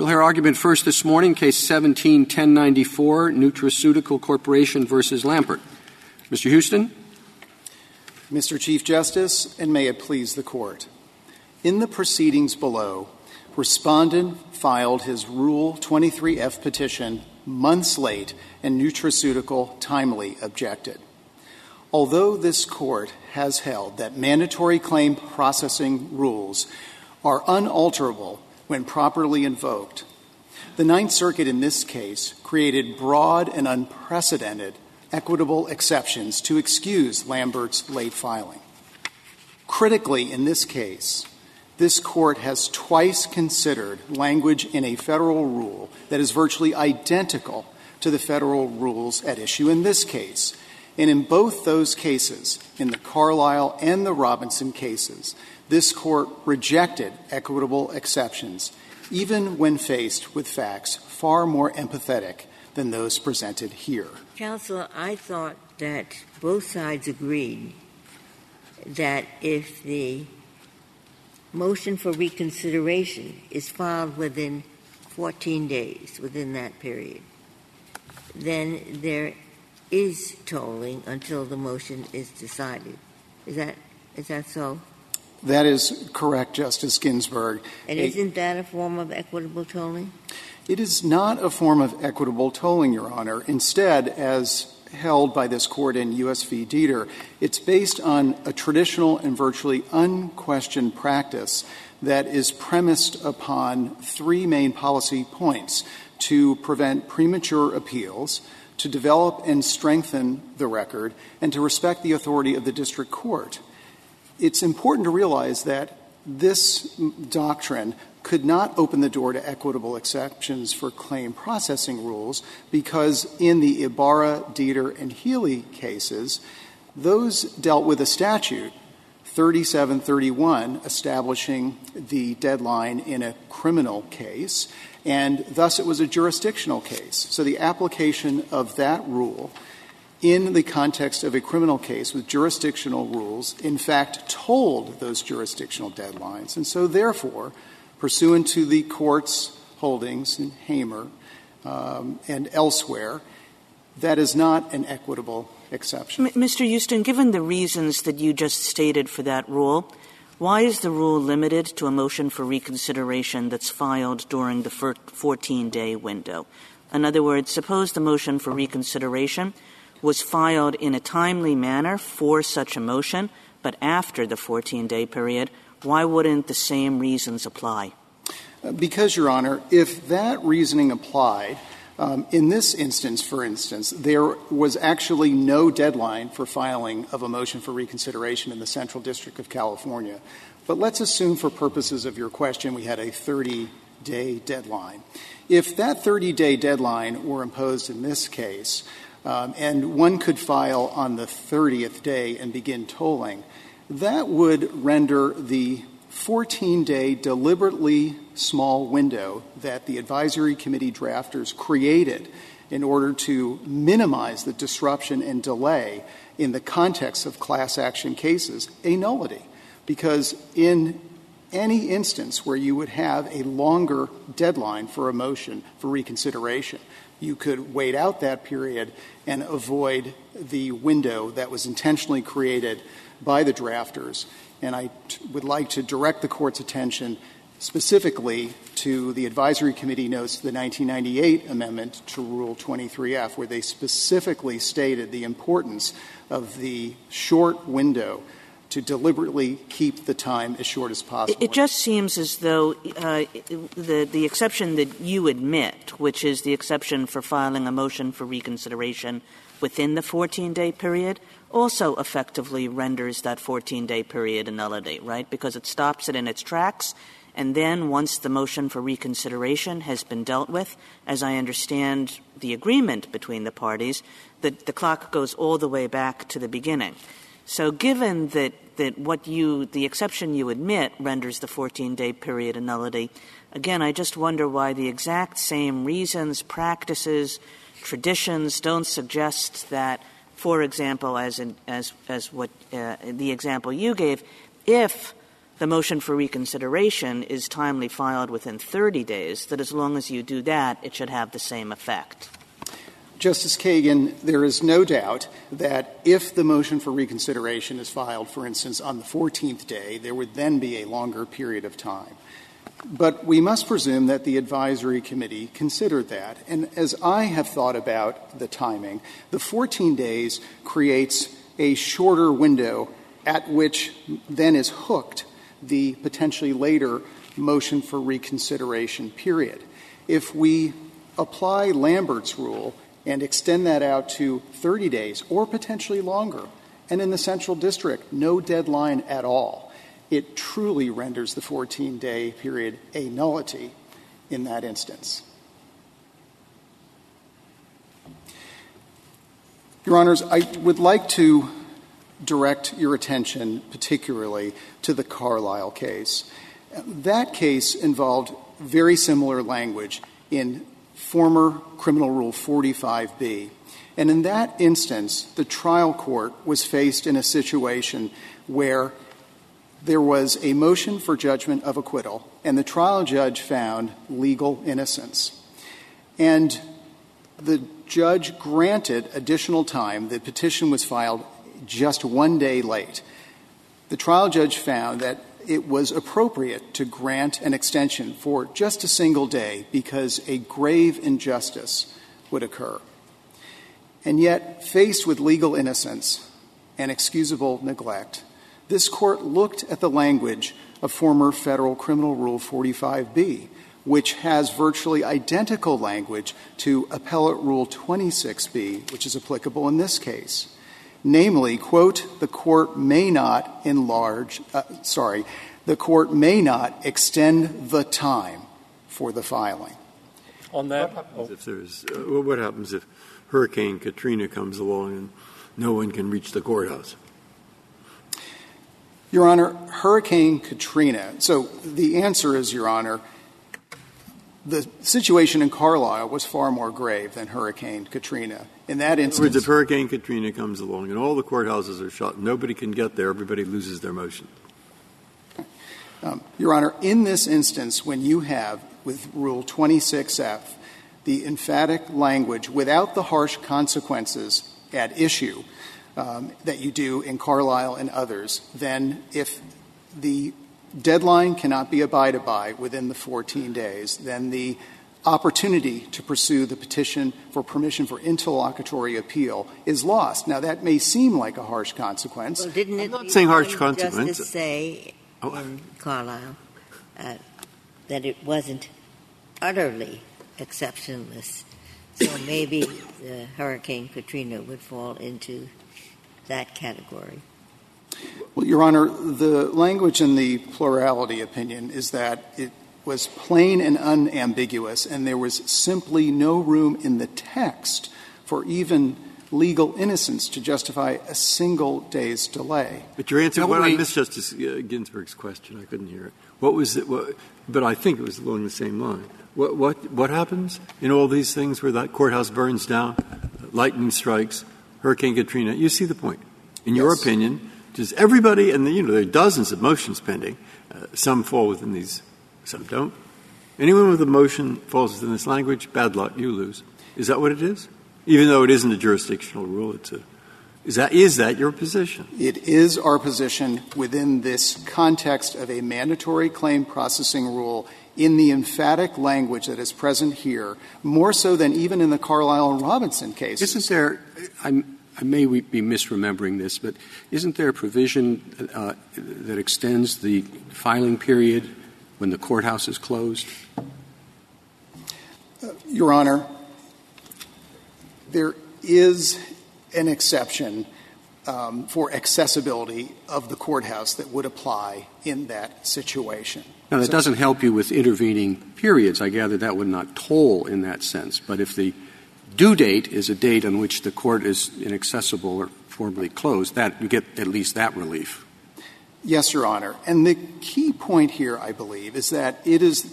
We'll hear argument first this morning, case 17-1094, Nutraceutical Corporation versus Lambert. Mr. Huston. Mr. Chief Justice, and may it please the Court. In the proceedings below, Respondent filed his Rule 23F petition months late and Nutraceutical timely objected. Although this Court has held that mandatory claim processing rules are unalterable when properly invoked, the Ninth Circuit in this case created broad and unprecedented equitable exceptions to excuse Lambert's late filing. Critically, in this case, this Court has twice considered language in a Federal rule that is virtually identical to the Federal rules at issue in this case. And in both those cases, in the Carlisle and the Robinson cases, this Court rejected equitable exceptions, even when faced with facts far more empathetic than those presented here. Counsel, I thought that both sides agreed that if the motion for reconsideration is filed within 14 days, within that period, then there is tolling until the motion is decided. Is that, is that so? That is correct, Justice Ginsburg. And isn't that a form of equitable tolling? It is not a form of equitable tolling, Your Honor. Instead, as held by this Court in U.S. v. Dieter, it's based on a traditional and virtually unquestioned practice that is premised upon three main policy points to prevent premature appeals, to develop and strengthen the record, and to respect the authority of the district court. It's important to realize that this doctrine could not open the door to equitable exceptions for claim processing rules because in the Ibarra, Dieter, and Healy cases, those dealt with a statute, 3731, establishing the deadline in a criminal case, and thus it was a jurisdictional case. So the application of that rule in the context of a criminal case with jurisdictional rules, in fact, told those jurisdictional deadlines. And so, therefore, pursuant to the Court's holdings in Hamer um, and elsewhere, that is not an equitable exception. M- Mr. Huston, given the reasons that you just stated for that rule, why is the rule limited to a motion for reconsideration that's filed during the 14 day window? In other words, suppose the motion for reconsideration was filed in a timely manner for such a motion, but after the 14 day period, why wouldn't the same reasons apply? Because, Your Honor, if that reasoning applied, um, in this instance, for instance, there was actually no deadline for filing of a motion for reconsideration in the Central District of California. But let's assume, for purposes of your question, we had a 30 day deadline. If that 30 day deadline were imposed in this case, Um, and one could file on the 30th day and begin tolling, that would render the 14 day deliberately small window that the advisory committee drafters created in order to minimize the disruption and delay in the context of class action cases a nullity. Because in any instance where you would have a longer deadline for a motion for reconsideration, you could wait out that period and avoid the window that was intentionally created by the drafters. And I would like to direct the Court's attention specifically to the advisory committee notes to the 1998 amendment to Rule 23F, where they specifically stated the importance of the short window to deliberately keep the time as short as possible. It just seems as though uh, the, the exception that you admit, which is the exception for filing a motion for reconsideration within the 14 day period, also effectively renders that 14 day period a nullity, right? Because it stops it in its tracks. And then once the motion for reconsideration has been dealt with, as I understand the agreement between the parties, the, the clock goes all the way back to the beginning. So given that, that what you, the exception you admit renders the 14 day period a nullity, again, I just wonder why the exact same reasons, practices, traditions don't suggest that, for example, as, in, as, as what uh, the example you gave, if the motion for reconsideration is timely filed within 30 days, that as long as you do that, it should have the same effect. Justice Kagan, there is no doubt that if the motion for reconsideration is filed, for instance, on the 14th day, there would then be a longer period of time. But we must presume that the advisory committee considered that. And as I have thought about the timing, the 14 days creates a shorter window at which then is hooked the potentially later motion for reconsideration period. If we apply Lambert's rule and extend that out to 30 days or potentially longer, and in the central district, no deadline at all, it truly renders the 14 day period a nullity in that instance. Your Honors, I would like to direct your attention particularly to the Carlisle case. That case involved very similar language in former Criminal Rule 45B. And in that instance, the trial court was faced in a situation where there was a motion for judgment of acquittal, and the trial judge found legal innocence. And the judge granted additional time. The petition was filed just one day late. The trial judge found that it was appropriate to grant an extension for just a single day because a grave injustice would occur. And yet, faced with legal innocence and excusable neglect, this court looked at the language of former federal criminal rule 45B, which has virtually identical language to appellate rule 26B, which is applicable in this case namely, quote, the court may not enlarge, uh, sorry, the court may not extend the time for the filing. On that, what happens if there's uh, what happens if Hurricane Katrina comes along and no one can reach the courthouse? Your Honor, Hurricane Katrina. So the answer is, Your Honor, the situation in Carlisle was far more grave than Hurricane Katrina. In that instance, in words, if Hurricane Katrina comes along and all the courthouses are shut, nobody can get there, everybody loses their motion. Um, Your Honor, in this instance, when you have with Rule 26F the emphatic language without the harsh consequences at issue um, that you do in Carlisle and others, then if the deadline cannot be abided by within the 14 days, then the opportunity to pursue the petition for permission for interlocutory appeal is lost. Now, that may seem like a harsh consequence. Well, didn't it I'm not saying harsh consequence. Justice say oh. in Carlisle uh, that it wasn't utterly exceptionless. So maybe the Hurricane Katrina would fall into that category. Well, Your Honor, the language in the plurality opinion is that it was plain and unambiguous, and there was simply no room in the text for even legal innocence to justify a single day's delay. But your answer, what I missed Justice uh, Ginsburg's question. I couldn't hear it. What was it? What, but I think it was along the same line. What, what, what happens in all these things where that courthouse burns down, lightning strikes, Hurricane Katrina? You see the point. In your yes. opinion, does everybody, and you know, there are dozens of motions pending, uh, some fall within these, some don't. Anyone with a motion falls within this language, bad luck, you lose. Is that what it is? Even though it isn't a jurisdictional rule, it's a is that, is that your position? It is our position within this context of a mandatory claim processing rule in the emphatic language that is present here, more so than even in the Carlisle and Robinson case. Isn't there, I'm, I may be misremembering this, but isn't there a provision uh, that extends the filing period when the courthouse is closed? Your Honor, there is an exception um, for accessibility of the courthouse that would apply in that situation. Now, that so, doesn't help you with intervening periods. I gather that would not toll in that sense. But if the due date is a date on which the court is inaccessible or formally closed, that you get at least that relief. Yes, Your Honor. And the key point here, I believe, is that it is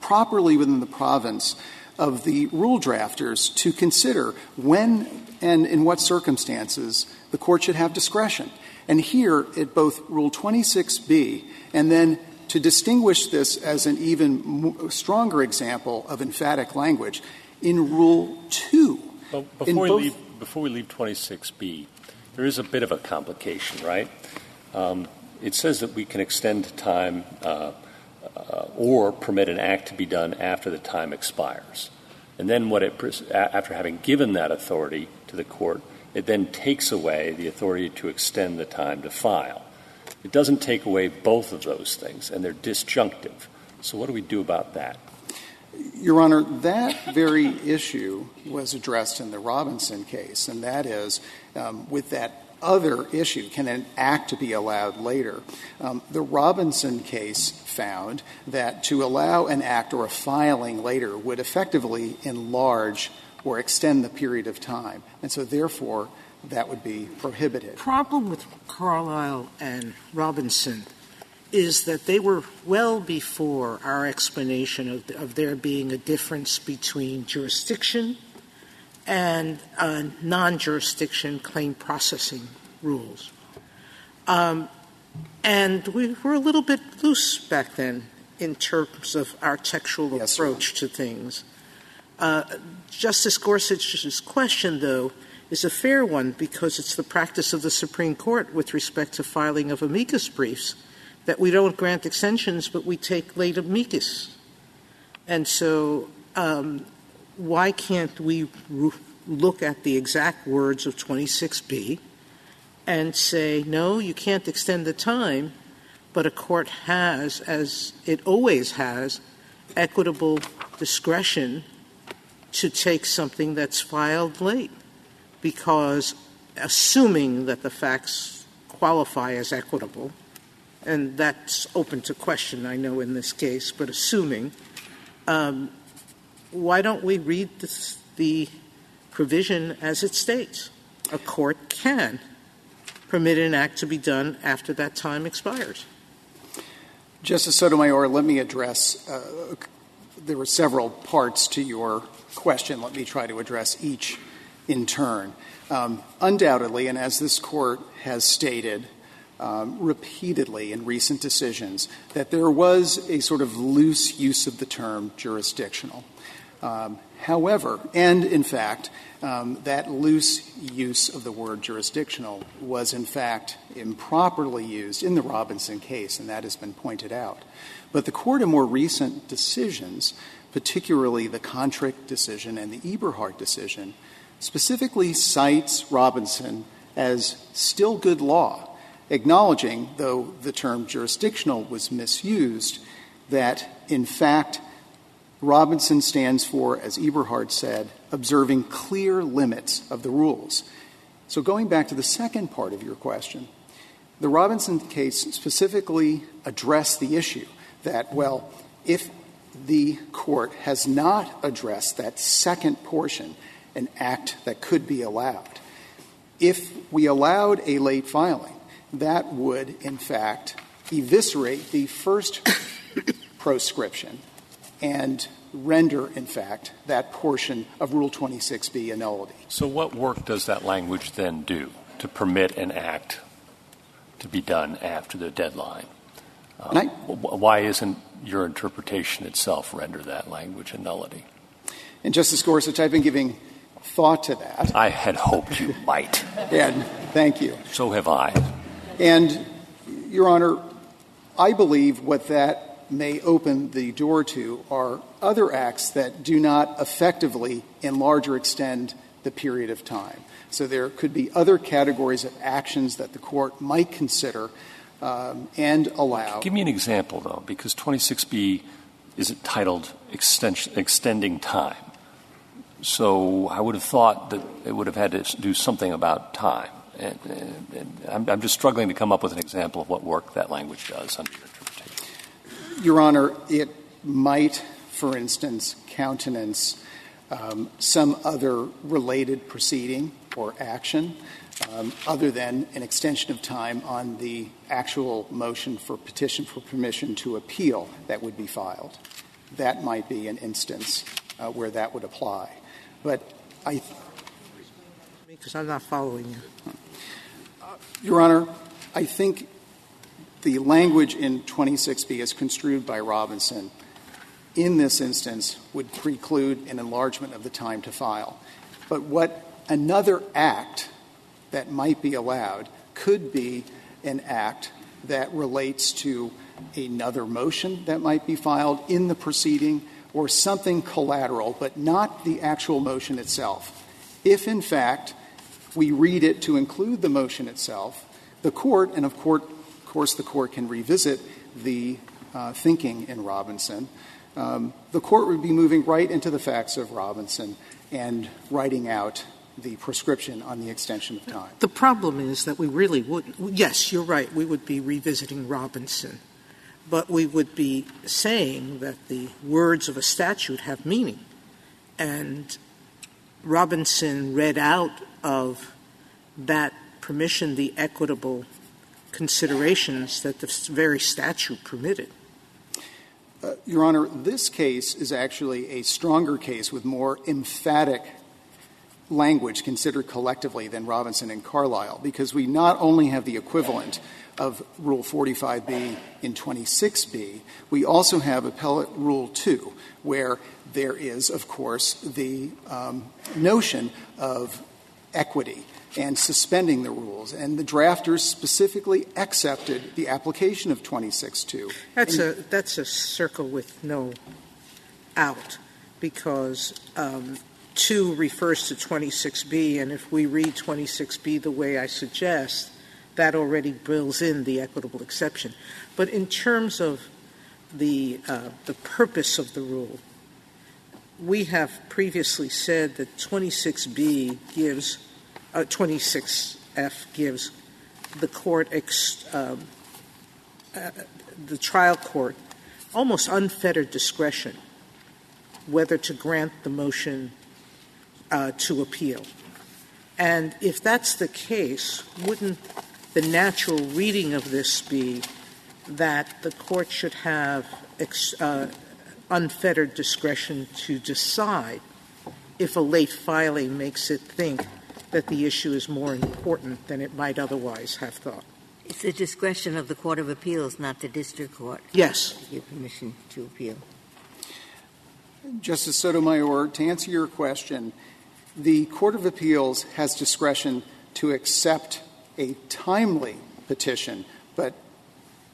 properly within the province of the rule drafters to consider when and in what circumstances the court should have discretion. And here, at both Rule 26B and then to distinguish this as an even stronger example of emphatic language, in Rule 2. Well, before, we leave, before we leave 26B, there is a bit of a complication, right? Um, it says that we can extend time uh, uh, or permit an act to be done after the time expires. And then, what it, after having given that authority to the court, it then takes away the authority to extend the time to file. It doesn't take away both of those things, and they're disjunctive. So, what do we do about that? Your Honor, that very issue was addressed in the Robinson case, and that is um, with that other issue can an act be allowed later? Um, the Robinson case found that to allow an act or a filing later would effectively enlarge or extend the period of time. And so, therefore, that would be prohibited. Problem with Carlisle and Robinson is that they were well before our explanation of, of there being a difference between jurisdiction and uh, non-jurisdiction claim processing rules. Um, and we were a little bit loose back then in terms of our textual yes, approach sir. to things. Uh, Justice Gorsuch's question, though, is a fair one because it's the practice of the Supreme Court with respect to filing of amicus briefs that we don't grant extensions, but we take late amicus. And so, um, why can't we look at the exact words of 26B and say, no, you can't extend the time, but a court has, as it always has, equitable discretion to take something that's filed late? Because assuming that the facts qualify as equitable, and that's open to question, I know, in this case, but assuming, um, why don't we read this, the provision as it states? A court can permit an act to be done after that time expires. Justice Sotomayor, let me address. Uh, there were several parts to your question. Let me try to address each in turn. Um, undoubtedly, and as this court has stated, um, repeatedly in recent decisions that there was a sort of loose use of the term jurisdictional. Um, however, and in fact, um, that loose use of the word jurisdictional was in fact improperly used in the Robinson case, and that has been pointed out. But the court in more recent decisions, particularly the Kontrick decision and the Eberhart decision, specifically cites Robinson as still good law acknowledging, though the term jurisdictional was misused, that in fact Robinson stands for, as Eberhart said, observing clear limits of the rules. So going back to the second part of your question, the Robinson case specifically addressed the issue that, well, if the court has not addressed that second portion, an act that could be allowed, if we allowed a late filing, that would, in fact, eviscerate the first proscription and render, in fact, that portion of Rule 26B a nullity. So, what work does that language then do to permit an act to be done after the deadline? Um, I, why isn't your interpretation itself render that language a nullity? And Justice Gorsuch, I've been giving thought to that. I had hoped you might. and thank you. So have I. And, Your Honor, I believe what that may open the door to are other acts that do not effectively enlarge or extend the period of time. So there could be other categories of actions that the court might consider um, and allow. Give me an example, though, because 26B is titled extending time. So I would have thought that it would have had to do something about time. And, and, and I'm, I'm, just struggling to come up with an example of what work that language does under your. Your Honor, it might, for instance, countenance um, some other related proceeding or action um, other than an extension of time on the actual motion for petition for permission to appeal that would be filed. That might be an instance uh, where that would apply. But I. Because I'm not following you. Your Honor, I think the language in 26B as construed by Robinson in this instance would preclude an enlargement of the time to file. But what another act that might be allowed could be an act that relates to another motion that might be filed in the proceeding or something collateral, but not the actual motion itself. If, in fact, we read it to include the motion itself, the Court, and of course the Court can revisit the uh, thinking in Robinson, um, the Court would be moving right into the facts of Robinson and writing out the prescription on the extension of time. The problem is that we really would, yes, you're right, we would be revisiting Robinson, but we would be saying that the words of a statute have meaning. And Robinson read out of that permission the equitable considerations that the very statute permitted. Uh, Your Honor, this case is actually a stronger case with more emphatic language considered collectively than Robinson and Carlisle, because we not only have the equivalent of Rule 45B in 26B, we also have Appellate Rule 2, where there is, of course, the um, notion of equity and suspending the rules. And the drafters specifically accepted the application of 26.2. That's a that's a circle with no out, because um, two refers to 26B, and if we read 26B the way I suggest, that already builds in the equitable exception. But in terms of the uh, the purpose of the rule, we have previously said that 26B gives uh, 26F gives the court, ex, um, uh, the trial court, almost unfettered discretion whether to grant the motion uh, to appeal. And if that's the case, wouldn't the natural reading of this be that the court should have ex, uh, unfettered discretion to decide if a late filing makes it think that the issue is more important than it might otherwise have thought. It's the discretion of the Court of Appeals, not the district court. Yes. To give permission to appeal. Justice Sotomayor, to answer your question, the Court of Appeals has discretion to accept a timely petition, but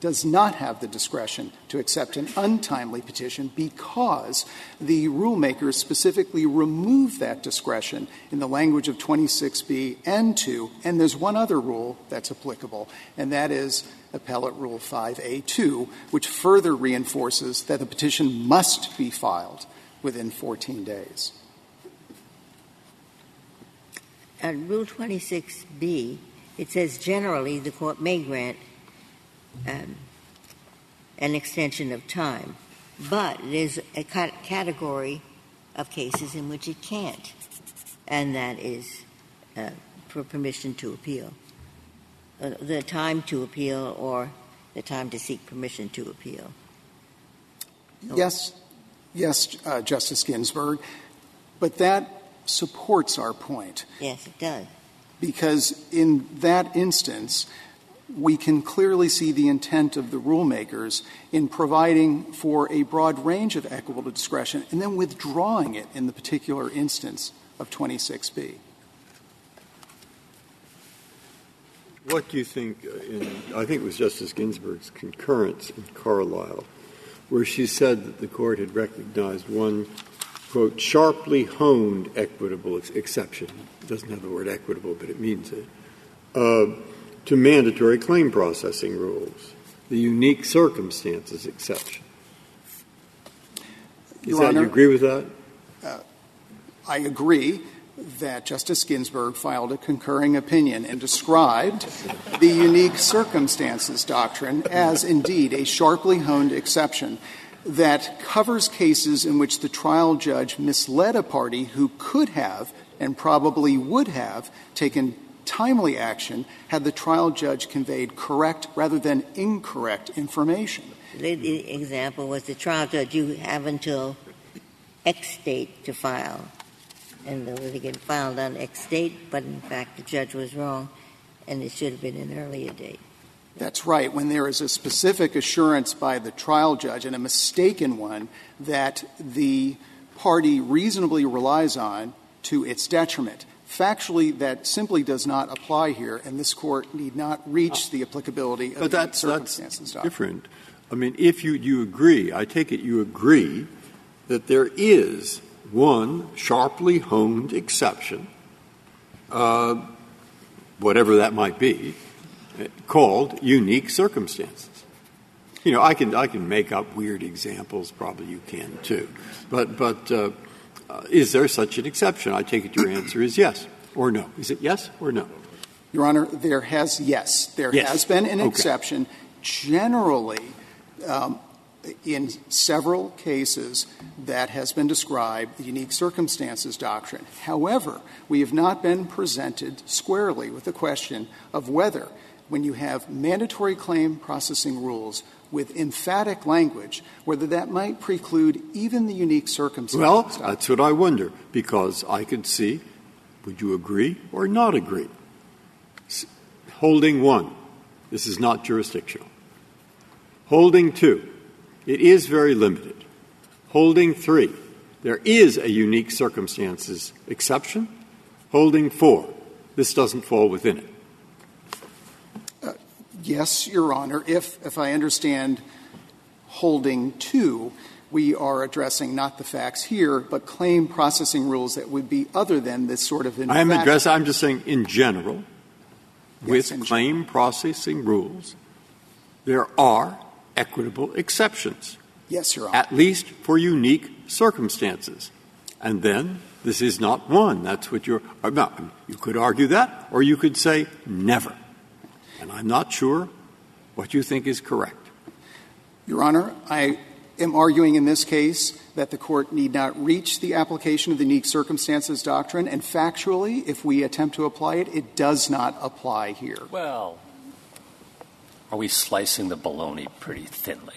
does not have the discretion to accept an untimely petition because the rulemakers specifically remove that discretion in the language of 26B and 2. And there's one other rule that's applicable, and that is Appellate Rule 5A2, which further reinforces that the petition must be filed within 14 days. At Rule 26B, it says generally the court may grant an extension of time. But there's a category of cases in which it can't, and that is uh, for permission to appeal. Uh, the time to appeal or the time to seek permission to appeal. Yes, yes, uh, Justice Ginsburg, but that supports our point. Yes, it does. Because in that instance, we can clearly see the intent of the rulemakers in providing for a broad range of equitable discretion and then withdrawing it in the particular instance of 26B. What do you think, uh, in, I think it was Justice Ginsburg's concurrence in Carlisle, where she said that the court had recognized one, quote, sharply honed equitable ex- exception. It doesn't have the word equitable, but it means it. Uh, to mandatory claim processing rules, the unique circumstances exception. Is Your that, Honor, you agree with that? Uh, I agree that Justice Ginsburg filed a concurring opinion and described the unique circumstances doctrine as indeed a sharply honed exception that covers cases in which the trial judge misled a party who could have and probably would have taken timely action had the trial judge conveyed correct rather than incorrect information. The, example was the trial judge, you have until X date to file. And the litigant filed on X date, but in fact the judge was wrong and it should have been an earlier date. That's right. When there is a specific assurance by the trial judge, and a mistaken one, that the party reasonably relies on to its detriment. Factually, that simply does not apply here, and this Court need not reach the applicability of But the that's, circumstances that's different. I mean, if you, you agree, I take it you agree that there is one sharply honed exception, uh, whatever that might be, called unique circumstances. You know, I can, I can make up weird examples, probably you can too. But, but uh, is there such an exception? I take it your answer is yes or no. Is it yes or no? Your Honor, there has, yes, there Yes. has been an Okay. exception. Generally, um, in several cases that has been described, the unique circumstances doctrine. However, we have not been presented squarely with the question of whether, when you have mandatory claim processing rules with emphatic language, whether that might preclude even the unique circumstances. Well, that's what I wonder, because I could see, would you agree or not agree? Holding one, this is not jurisdictional. Holding two, it is very limited. Holding three, there is a unique circumstances exception. Holding four, this doesn't fall within it. Yes, Your Honor. If, if I understand holding two, we are addressing not the facts here, but claim processing rules that would be other than this sort of I am addressing, I'm just saying in general, Yes, with in claim processing rules, there are equitable exceptions. Yes, Your Honor. at least for unique circumstances. And then this is not one. That's what you're uh, about. You could argue that, or you could say never. And I'm not sure what you think is correct. Your Honor, I am arguing in this case that the Court need not reach the application of the unique circumstances doctrine, and factually, if we attempt to apply it, it does not apply here. Well, are we slicing the bologna pretty thinly?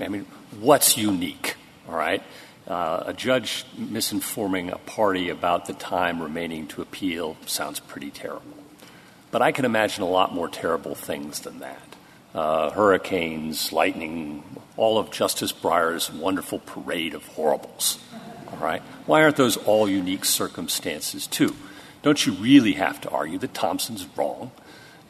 I mean, what's unique, all right? Uh, a judge misinforming a party about the time remaining to appeal sounds pretty terrible. But I can imagine a lot more terrible things than that. Uh, hurricanes, lightning, all of Justice Breyer's wonderful parade of horribles. All right? Why aren't those all unique circumstances, too? Don't you really have to argue that Thompson's wrong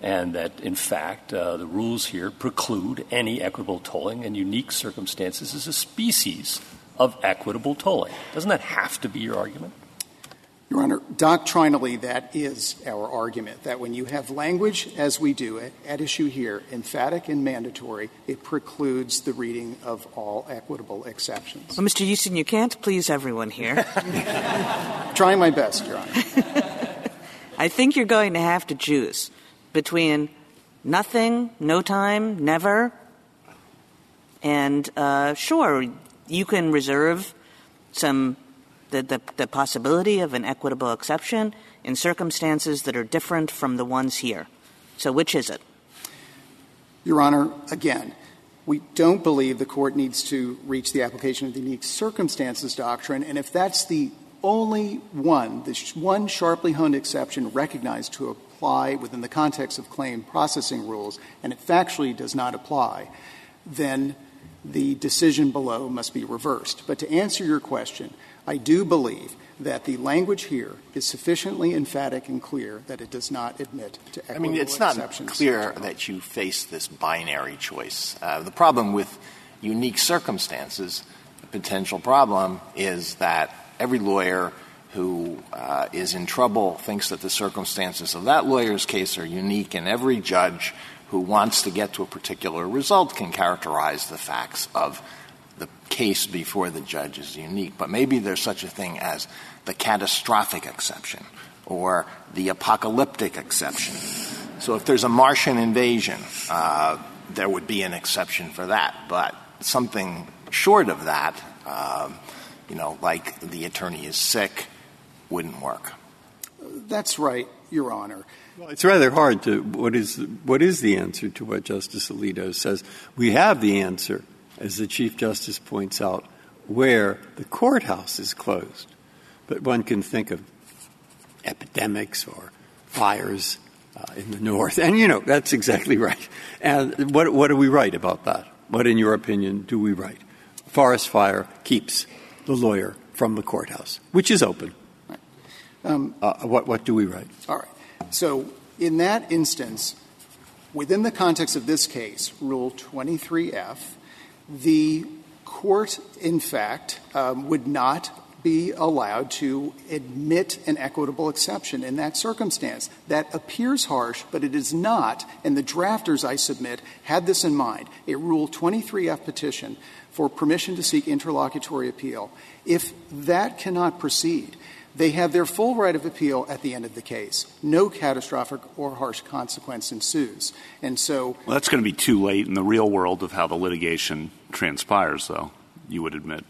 and that, in fact, uh, the rules here preclude any equitable tolling and unique circumstances is a species of equitable tolling? Doesn't that have to be your argument? Your Honor, doctrinally, that is our argument, that when you have language, as we do it, at issue here, emphatic and mandatory, it precludes the reading of all equitable exceptions. Well, Mr. Huston, you can't please everyone here. Trying my best, Your Honor. I think you're going to have to choose between nothing, no time, never, and uh, sure, you can reserve some the, possibility of an equitable exception in circumstances that are different from the ones here. So, which is it? Your Honor, again, we don't believe the Court needs to reach the application of the unique circumstances doctrine, and if that's the only one, the sh- one sharply honed exception recognized to apply within the context of claim processing rules, and it factually does not apply, then the decision below must be reversed. But to answer your question, I do believe that the language here is sufficiently emphatic and clear that it does not admit to I mean, it's not clear that you face this binary choice. Uh, the problem with unique circumstances, the potential problem is that every lawyer who uh, is in trouble thinks that the circumstances of that lawyer's case are unique, and every judge who wants to get to a particular result can characterize the facts of the case before the judge is unique. But maybe there's such a thing as the catastrophic exception or the apocalyptic exception. So if there's a Martian invasion, uh, there would be an exception for that. But something short of that, um, you know, like the attorney is sick, wouldn't work. That's right, Your Honor. Well, it's rather hard to what is what is the answer to what Justice Alito says. We have the answer, as the Chief Justice points out, where the courthouse is closed, but one can think of epidemics or fires uh, in the North. And, you know, that's exactly right. And what, what do we write about that? What, in your opinion, do we write? Forest fire keeps the lawyer from the courthouse, which is open. Um, uh, what, what do we write? All right. So in that instance, within the context of this case, Rule 23F, the court, in fact, um, would not be allowed to admit an equitable exception in that circumstance. That appears harsh, but it is not, and the drafters, I submit, had this in mind. A Rule 23F petition for permission to seek interlocutory appeal, if that cannot proceed, they have their full right of appeal at the end of the case. No catastrophic or harsh consequence ensues. And so well, that's going to be too late in the real world of how the litigation transpires, though, you would admit.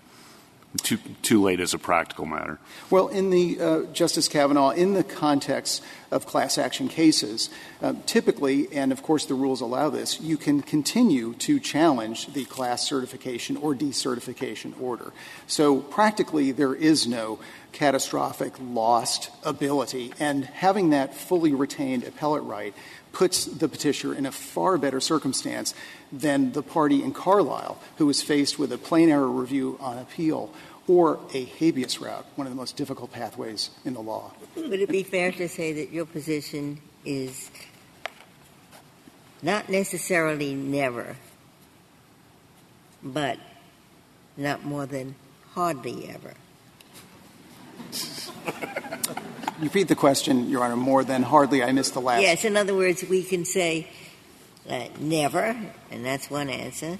Too, too late as a practical matter. Well, in the uh, Justice Kavanaugh, in the context of class action cases, uh, typically, and of course the rules allow this, you can continue to challenge the class certification or decertification order. So practically, there is no catastrophic lost ability, and having that fully retained appellate right puts the petitioner in a far better circumstance than the party in Carlisle who was faced with a plain error review on appeal or a habeas route, one of the most difficult pathways in the law. Would it be fair to say that your position is not necessarily never, but not more than hardly ever? You repeat the question, Your Honor, more than hardly. I missed the last. Yes, in other words, we can say uh, never, and that's one answer.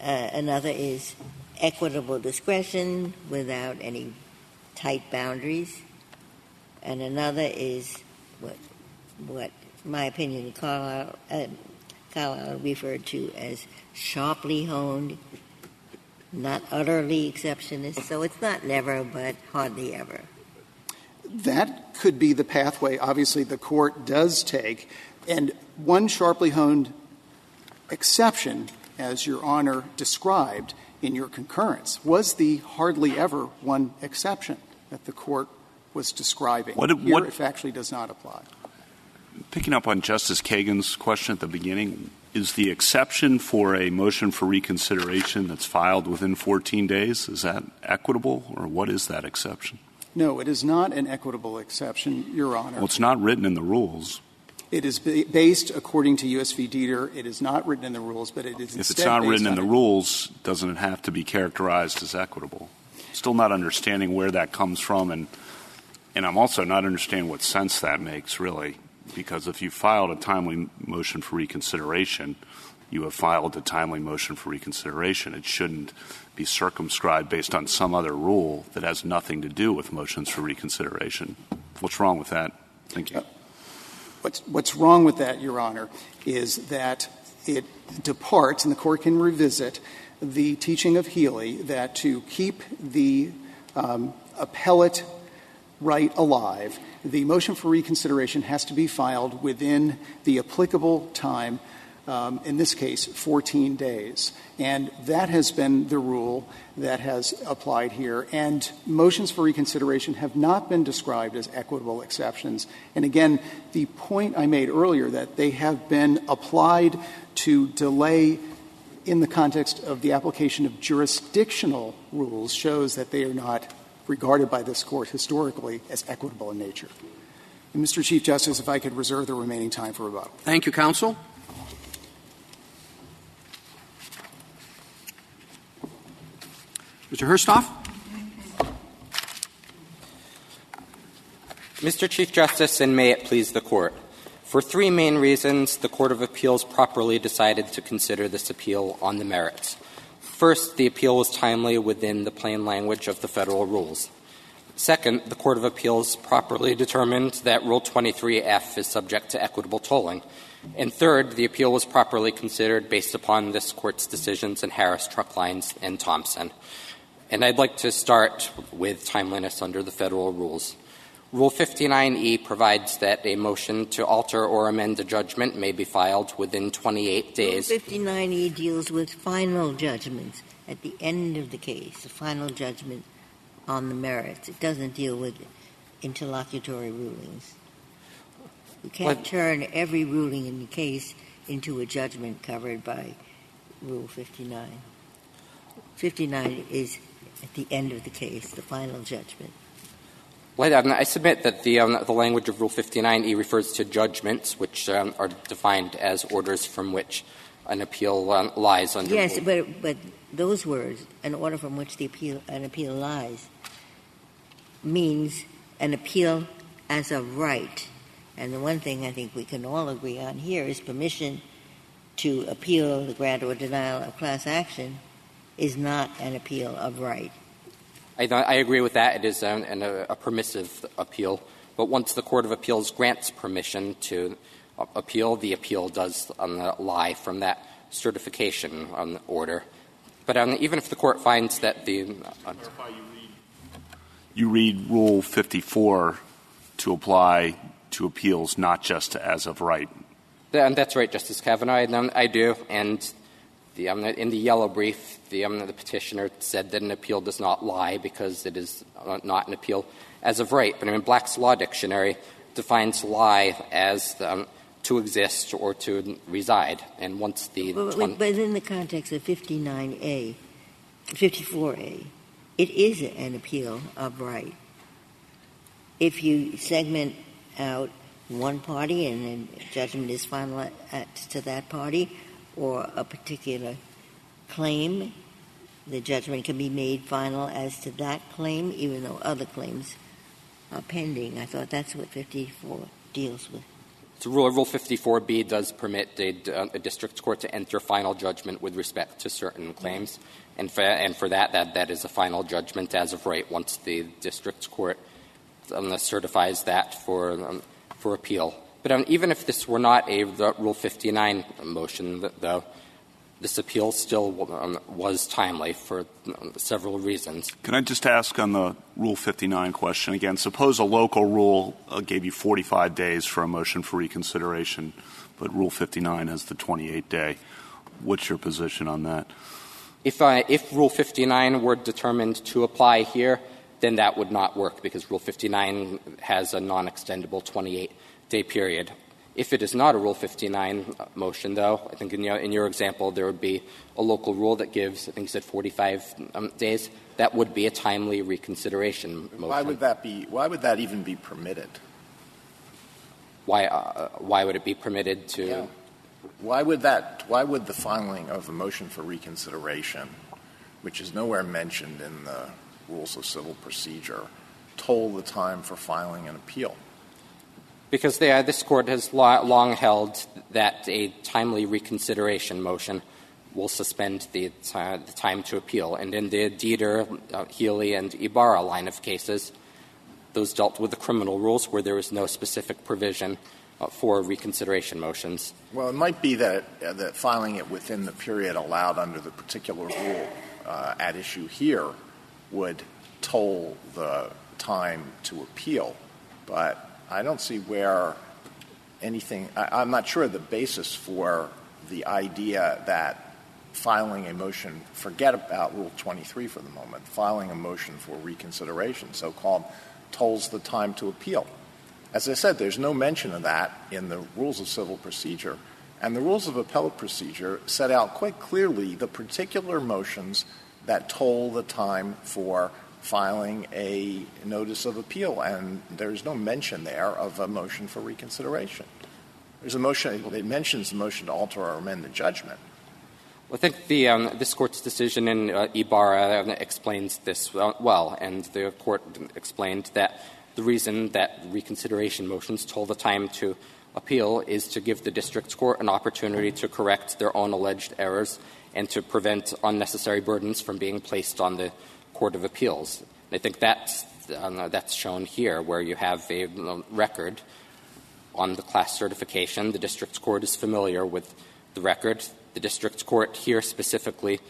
Uh, another is equitable discretion without any tight boundaries. And another is what, what my opinion, Carlisle, uh, Carlisle referred to as sharply honed, not utterly exceptionist. So it's not never, but hardly ever that could be the pathway, obviously, the court does take. And one sharply honed exception, as Your Honor described in your concurrence, was the hardly ever one exception that the court was describing. What, Here, what, it actually does not apply. Picking up on Justice Kagan's question at the beginning, is the exception for a motion for reconsideration that's filed within 14 days, is that equitable, or what is that exception? No, it is not an equitable exception, Your Honor. Well, it's not written in the rules. It is based, according to U.S. v. Dieter, it is not written in the rules, but it is If it's not written in the rules, doesn't it have to be characterized as equitable? Still not understanding where that comes from, and, and I'm also not understanding what sense that makes, really, because if you filed a timely motion for reconsideration, you have filed a timely motion for reconsideration. It shouldn't be circumscribed based on some other rule that has nothing to do with motions for reconsideration. What's wrong with that? Thank you. What's, what's wrong with that, Your Honor, is that it departs, and the court can revisit, the teaching of Healy that to keep the um, appellate right alive, the motion for reconsideration has to be filed within the applicable time um, in this case, 14 days. And that has been the rule that has applied here. And motions for reconsideration have not been described as equitable exceptions. And again, the point I made earlier that they have been applied to delay in the context of the application of jurisdictional rules shows that they are not regarded by this court historically as equitable in nature. And Mr. Chief Justice, if I could reserve the remaining time for rebuttal. Thank you, counsel. Mr. Herstoff? Mr. Chief Justice, and may it please the Court. For three main reasons, the Court of Appeals properly decided to consider this appeal on the merits. First, the appeal was timely within the plain language of the federal rules. Second, the Court of Appeals properly determined that Rule 23F is subject to equitable tolling. And third, the appeal was properly considered based upon this Court's decisions in Harris Truck Lines and Thompson. And I'd like to start with timeliness under the federal rules. Rule 59E provides that a motion to alter or amend a judgment may be filed within 28 days. Rule 59E deals with final judgments at the end of the case, a final judgment on the merits. It doesn't deal with interlocutory rulings. You can't What- turn every ruling in the case into a judgment covered by Rule 59. 59 is at the end of the case, the final judgment. Well, I submit that the, um, the language of Rule 59E refers to judgments, which um, are defined as orders from which an appeal um, lies under. Yes, Rule- but, but those words, an order from which the appeal, an appeal lies, means an appeal as a right. And the one thing I think we can all agree on here is permission to appeal the grant or denial of class action is not an appeal of right. I, I agree with that. It is um, an, a, a permissive appeal. But once the Court of Appeals grants permission to appeal, the appeal does um, lie from that certification um, order. But um, even if the Court finds that the uh, You read Rule 54 to apply to appeals, not just as of right. And that's right, Justice Kavanaugh. I, um, I do. And the, in the yellow brief, the, um, the petitioner said that an appeal does not lie because it is not an appeal as of right. But I mean, Black's Law Dictionary defines lie as um, to exist or to reside. And once the But, but, but in the context of 59A, 54A, it is an appeal of right. If you segment out one party and then judgment is final at, at, to that party, or a particular claim, the judgment can be made final as to that claim, even though other claims are pending. I thought that's what 54 deals with. So Rule, Rule 54B does permit a, a district court to enter final judgment with respect to certain claims. And for, and for that, that, that is a final judgment as of right once the district court um, certifies that for, um, for appeal. But um, even if this were not a Rule 59 motion, though, this appeal still um, was timely for um, several reasons. Can I just ask on the Rule 59 question again? Suppose a local rule uh, gave you 45 days for a motion for reconsideration, but Rule 59 has the 28 day. What's your position on that? If, uh, if Rule 59 were determined to apply here, then that would not work because Rule 59 has a non-extendable 28-day period. If it is not a Rule 59 motion, though, I think in your, in your example there would be a local rule that gives, I think you said 45 um, days. That would be a timely reconsideration motion. Why would that be? Why would that even be permitted? Why, uh, why would it be permitted to? Yeah. Why would that? Why would the filing of a motion for reconsideration, which is nowhere mentioned in the rules of civil procedure, toll the time for filing an appeal? Because they, this court has lo- long held that a timely reconsideration motion will suspend the, time to appeal. And in the Dieter, uh, Healy, and Ibarra line of cases, those dealt with the criminal rules where there was no specific provision uh, for reconsideration motions. Well, it might be that, uh, that filing it within the period allowed under the particular rule at issue here would toll the time to appeal. But I don't see where anything, I'm not sure the basis for the idea that filing a motion, forget about Rule 23 for the moment, filing a motion for reconsideration, so called, tolls the time to appeal. As I said, there's no mention of that in the rules of civil procedure. And the rules of appellate procedure set out quite clearly the particular motions that toll the time for filing a notice of appeal. And there's no mention there of a motion for reconsideration. There's a motion, it mentions the motion to alter or amend the judgment. Well, I think the, um, this court's decision in uh, Ibarra explains this well, and the court explained that the reason that reconsideration motions toll the time to appeal is to give the district court an opportunity to correct their own alleged errors and to prevent unnecessary burdens from being placed on the court of appeals. I think that's, um, that's shown here, where you have a record on the class certification. The district court is familiar with the record. The district court here specifically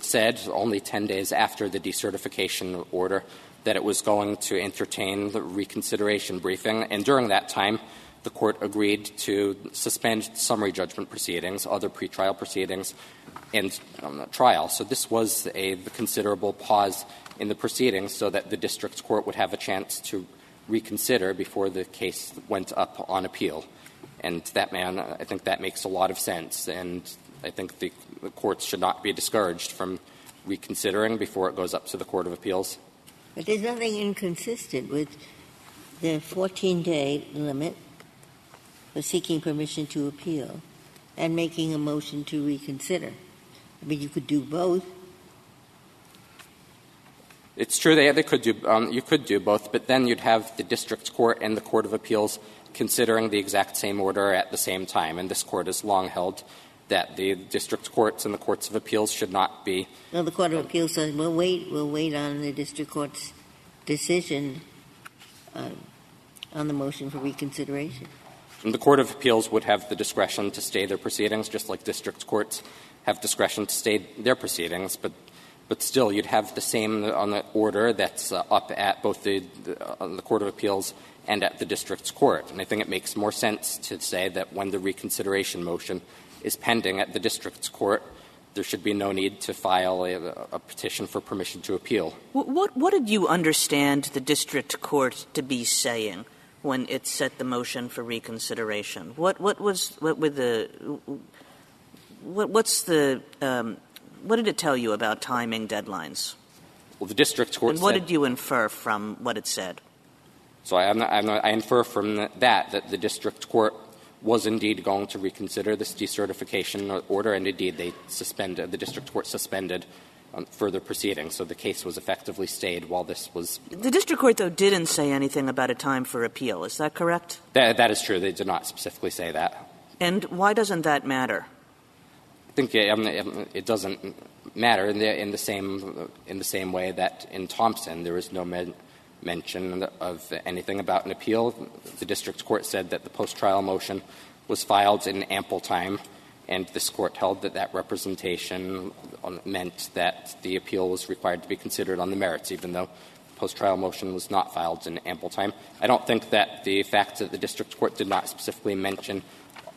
said, only 10 days after the decertification order, that it was going to entertain the reconsideration briefing. And during that time, the court agreed to suspend summary judgment proceedings, other pretrial proceedings, and um, trial. So this was a considerable pause in the proceedings so that the district court would have a chance to reconsider before the case went up on appeal. And that man, I think that makes a lot of sense. And I think the, the courts should not be discouraged from reconsidering before it goes up to the Court of Appeals. But there's nothing inconsistent with the 14-day limit for seeking permission to appeal and making a motion to reconsider. I mean, you could do both. It's true they, they could do um, you could do both, but then you'd have the district court and the court of appeals considering the exact same order at the same time. And this court has long held that the district courts and the courts of appeals should not be. No, the court of appeals says we'll wait. We'll wait on the district court's decision uh, on the motion for reconsideration. And the court of appeals would have the discretion to stay their proceedings, just like district courts have discretion to stay their proceedings. But but still, you'd have the same on the order that's uh, up at both the, the, uh, the court of appeals and at the district's court. And I think it makes more sense to say that when the reconsideration motion is pending at the district's court, there should be no need to file a, a petition for permission to appeal. What, what, what did you understand the district court to be saying when it set the motion for reconsideration? What, what was what were the what, what's the um, what did it tell you about timing deadlines? Well, the district court. And what said, did you infer from what it said? So I, not, not, I infer from that that the district court was indeed going to reconsider this decertification order, and indeed they suspended the district court suspended um, further proceedings. So the case was effectively stayed while this was. The district court, though, didn't say anything about a time for appeal. Is that correct? That, that is true. They did not specifically say that. And why doesn't that matter? I think it, um, it doesn't matter in the, in the same in the same way that in Thompson there was no men, mention of anything about an appeal. The district court said that the post-trial motion was filed in ample time, and this court held that that representation meant that the appeal was required to be considered on the merits, even though the post-trial motion was not filed in ample time. I don't think that the fact that the district court did not specifically mention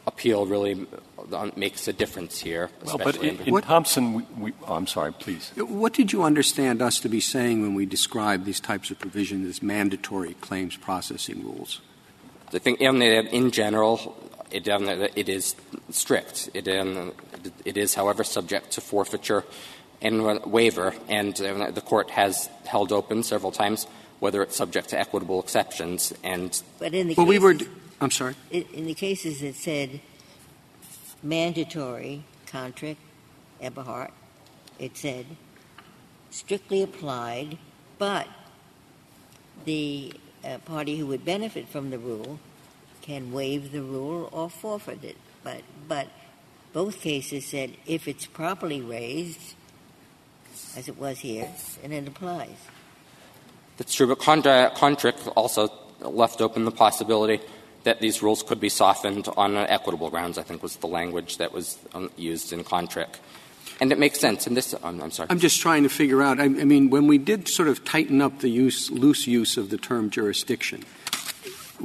appeal really uh, makes a difference here. Well, but in, in Thompson, we, we oh, I'm sorry, please. What did you understand us to be saying when we described these types of provisions as mandatory claims processing rules? I think in, uh, in general, it, um, it is strict. It, um, it is, however, subject to forfeiture and waiver, and uh, the court has held open several times whether it's subject to equitable exceptions. And but in the well, cases, we were. I'm sorry. In the cases that said mandatory Kontrick, Eberhart, it said strictly applied, but the uh, party who would benefit from the rule can waive the rule or forfeit it. But, but both cases said if it's properly raised, as it was here, then it applies. That's true, but Kontrick also left open the possibility that these rules could be softened on equitable grounds, I think was the language that was um, used in Kontrick. And it makes sense. And this, um, I'm sorry. I'm just trying to figure out. I, I, mean, when we did sort of tighten up the use, loose use of the term jurisdiction,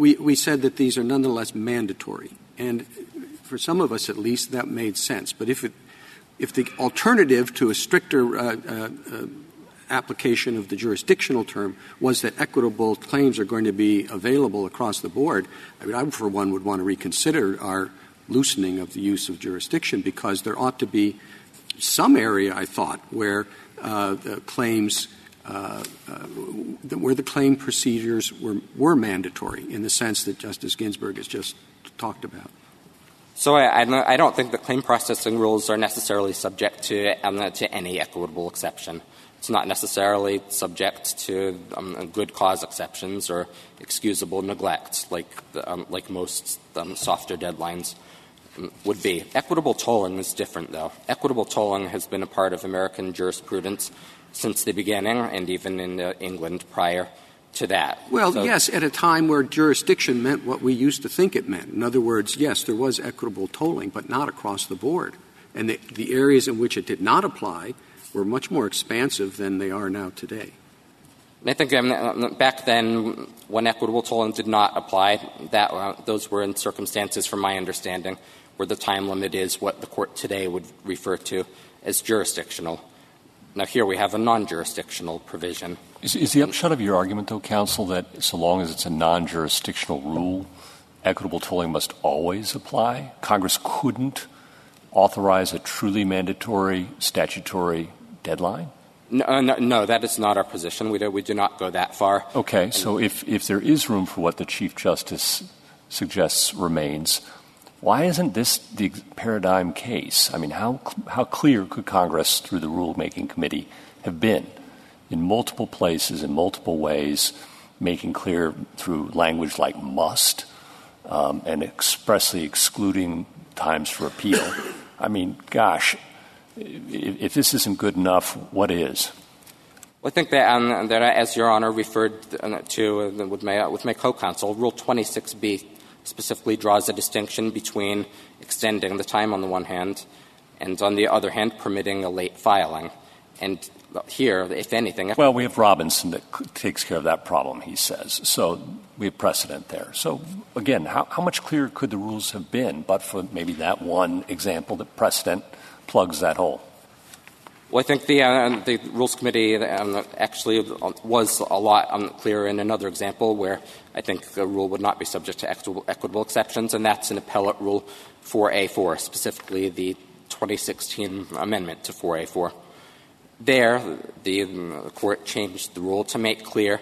we, we said that these are nonetheless mandatory. And for some of us, at least, that made sense. But if it, if the alternative to a stricter uh, uh, application of the jurisdictional term was that equitable claims are going to be available across the board, I mean, I, for one, would want to reconsider our loosening of the use of jurisdiction because there ought to be some area, I thought, where uh, claims where the claim procedures were, were mandatory in the sense that Justice Ginsburg has just talked about. So I, don't think the claim processing rules are necessarily subject to, um, to any equitable exception. It's not necessarily subject to um, good cause exceptions or excusable neglect, like um, like most softer deadlines would be. Equitable tolling is different, though. Equitable tolling has been a part of American jurisprudence since the beginning, and even in uh, England prior to that. Well, so yes, at a time where jurisdiction meant what we used to think it meant. In other words, yes, there was equitable tolling, but not across the board. And the, the areas in which it did not apply were much more expansive than they are now today. I think um, back then, when equitable tolling did not apply, that uh, those were in circumstances, from my understanding, where the time limit is what the court today would refer to as jurisdictional. Now, here we have a non-jurisdictional provision. Is, is the upshot of your argument, though, counsel, that so long as it's a non-jurisdictional rule, equitable tolling must always apply? Congress couldn't authorize a truly mandatory statutory deadline? No, uh, no, no, that is not our position. We do, we do not go that far. Okay, so if, if there is room for what the Chief Justice suggests remains, why isn't this the paradigm case? I mean, how, how clear could Congress, through the rulemaking committee, have been in multiple places, in multiple ways, making clear through language like must um, and expressly excluding times for appeal? I mean, gosh, if, if this isn't good enough, what is? Well, I think that, um, that as Your Honor referred uh, to uh, with my, with my co-counsel, Rule 26B specifically draws a distinction between extending the time on the one hand and, on the other hand, permitting a late filing. And here, if anything. Well, we have Robinson that takes care of that problem, he says. So we have precedent there. So, again, how, how much clearer could the rules have been but for maybe that one example that precedent plugs that hole? Well, I think the, uh, the Rules Committee um, actually was a lot unclear in another example where I think the rule would not be subject to equitable, exceptions, and that's an appellate rule 4A4, specifically the 2016 amendment to 4A4. There, the, the court changed the rule to make clear